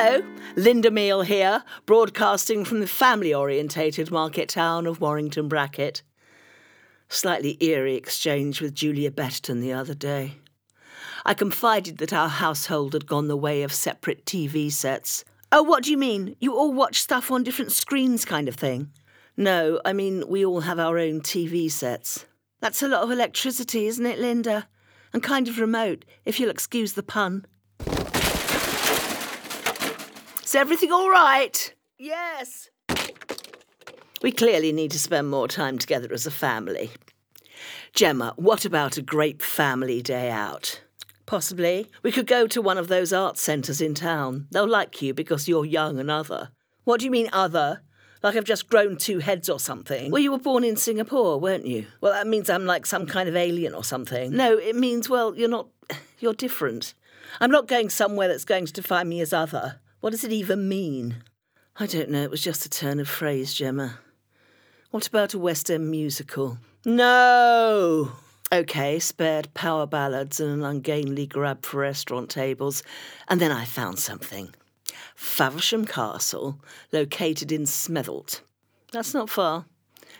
Hello, Linda Meal here, broadcasting from the family orientated market town of Warrington Bracket. Slightly eerie exchange with Julia Betterton the other day. I confided that our household had gone the way of separate TV sets. Oh, what do you mean? You all watch stuff on different screens, kind of thing? No, I mean, we all have our own TV sets. That's a lot of electricity, isn't it, Linda? And kind of remote, if you'll excuse the pun. Is everything all right? Yes. We clearly need to spend more time together as a family. Gemma, what about a great family day out? Possibly. We could go to one of those art centres in town. They'll like you because you're young and other. What do you mean, other? Like I've just grown two heads or something. Well, you were born in Singapore, weren't you? Well, that means I'm like some kind of alien or something. No, it means, well, you're not. You're different. I'm not going somewhere that's going to define me as other. What does it even mean? I don't know, it was just a turn of phrase, Gemma. What about a West End musical? No! Okay, spared power ballads and an ungainly grab for restaurant tables. And then I found something. Faversham Castle, located in Smethelt. That's not far.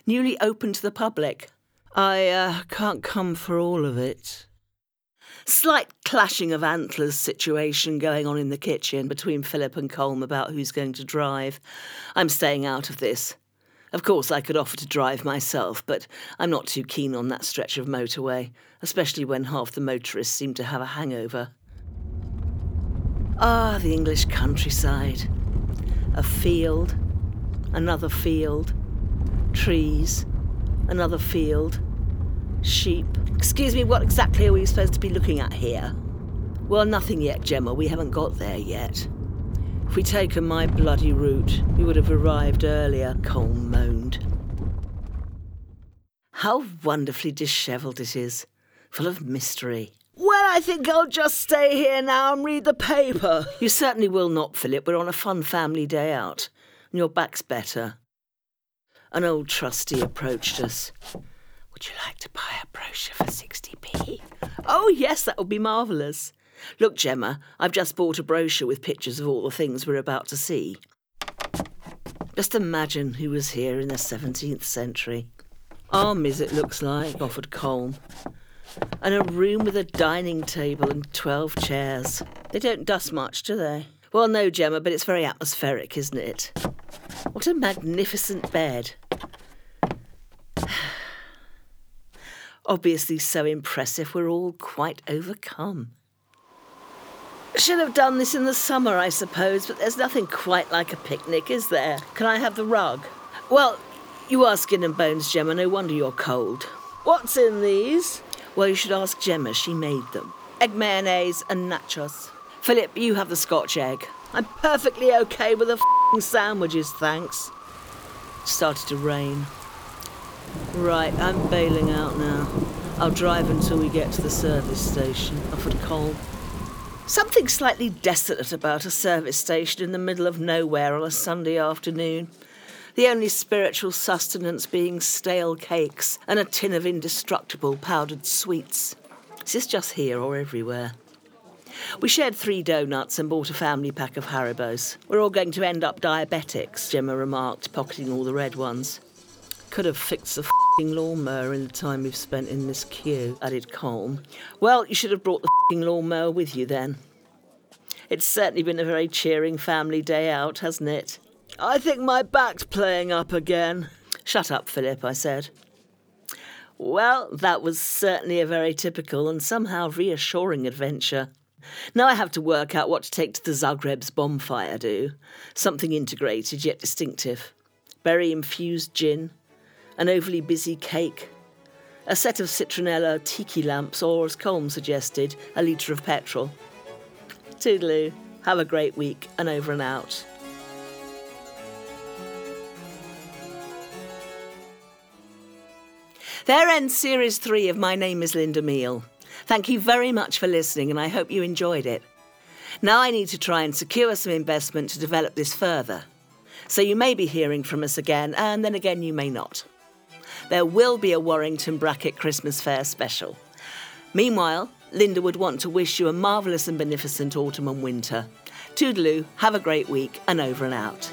Newly open to the public. I uh, can't come for all of it. Slight clashing of antlers situation going on in the kitchen between Philip and Colm about who's going to drive. I'm staying out of this. Of course, I could offer to drive myself, but I'm not too keen on that stretch of motorway, especially when half the motorists seem to have a hangover. Ah, the English countryside. A field, another field, trees, another field, sheep. Excuse me, what exactly are we supposed to be looking at here? Well, nothing yet, Gemma. We haven't got there yet. If we'd taken my bloody route, we would have arrived earlier, Colm moaned. How wonderfully dishevelled it is, full of mystery. Well, I think I'll just stay here now and read the paper. You certainly will not, Philip. We're on a fun family day out, and your back's better. An old trustee approached us. Would you like to buy a brochure for 60p? Oh, yes, that would be marvellous. Look, Gemma, I've just bought a brochure with pictures of all the things we're about to see. Just imagine who was here in the 17th century. Armies, it looks like, offered Colm. And a room with a dining table and 12 chairs. They don't dust much, do they? Well, no, Gemma, but it's very atmospheric, isn't it? What a magnificent bed. Obviously, so impressive, we're all quite overcome. Should have done this in the summer, I suppose, but there's nothing quite like a picnic, is there? Can I have the rug? Well, you are skin and bones, Gemma. No wonder you're cold. What's in these? Well, you should ask Gemma. She made them. Egg mayonnaise and nachos. Philip, you have the scotch egg. I'm perfectly okay with the sandwiches, thanks. It started to rain. Right, I'm bailing out now. I'll drive until we get to the service station, offered Colm. Something slightly desolate about a service station in the middle of nowhere on a Sunday afternoon. The only spiritual sustenance being stale cakes and a tin of indestructible powdered sweets. Is this just here or everywhere? We shared three donuts and bought a family pack of Haribos. We're all going to end up diabetics, Gemma remarked, pocketing all the red ones. Could have fixed the f***ing lawnmower in the time we've spent in this queue, added Colm. Well, you should have brought the f***ing lawnmower with you then. It's certainly been a very cheering family day out, hasn't it? I think my back's playing up again. Shut up, Philip, I said. Well, that was certainly a very typical and somehow reassuring adventure. Now I have to work out what to take to the Zagreb's bonfire do. Something integrated yet distinctive. Berry infused gin, an overly busy cake, a set of citronella tiki lamps, or as Colm suggested, a litre of petrol. Toodaloo. Have a great week and over and out. There ends series three of My Name is Linda Meal. Thank you very much for listening, and I hope you enjoyed it. Now I need to try and secure some investment to develop this further. So you may be hearing from us again, and then again you may not. There will be a Warrington Bracket Christmas Fair special. Meanwhile, Linda would want to wish you a marvellous and beneficent autumn and winter. Toodaloo, have a great week, and over and out.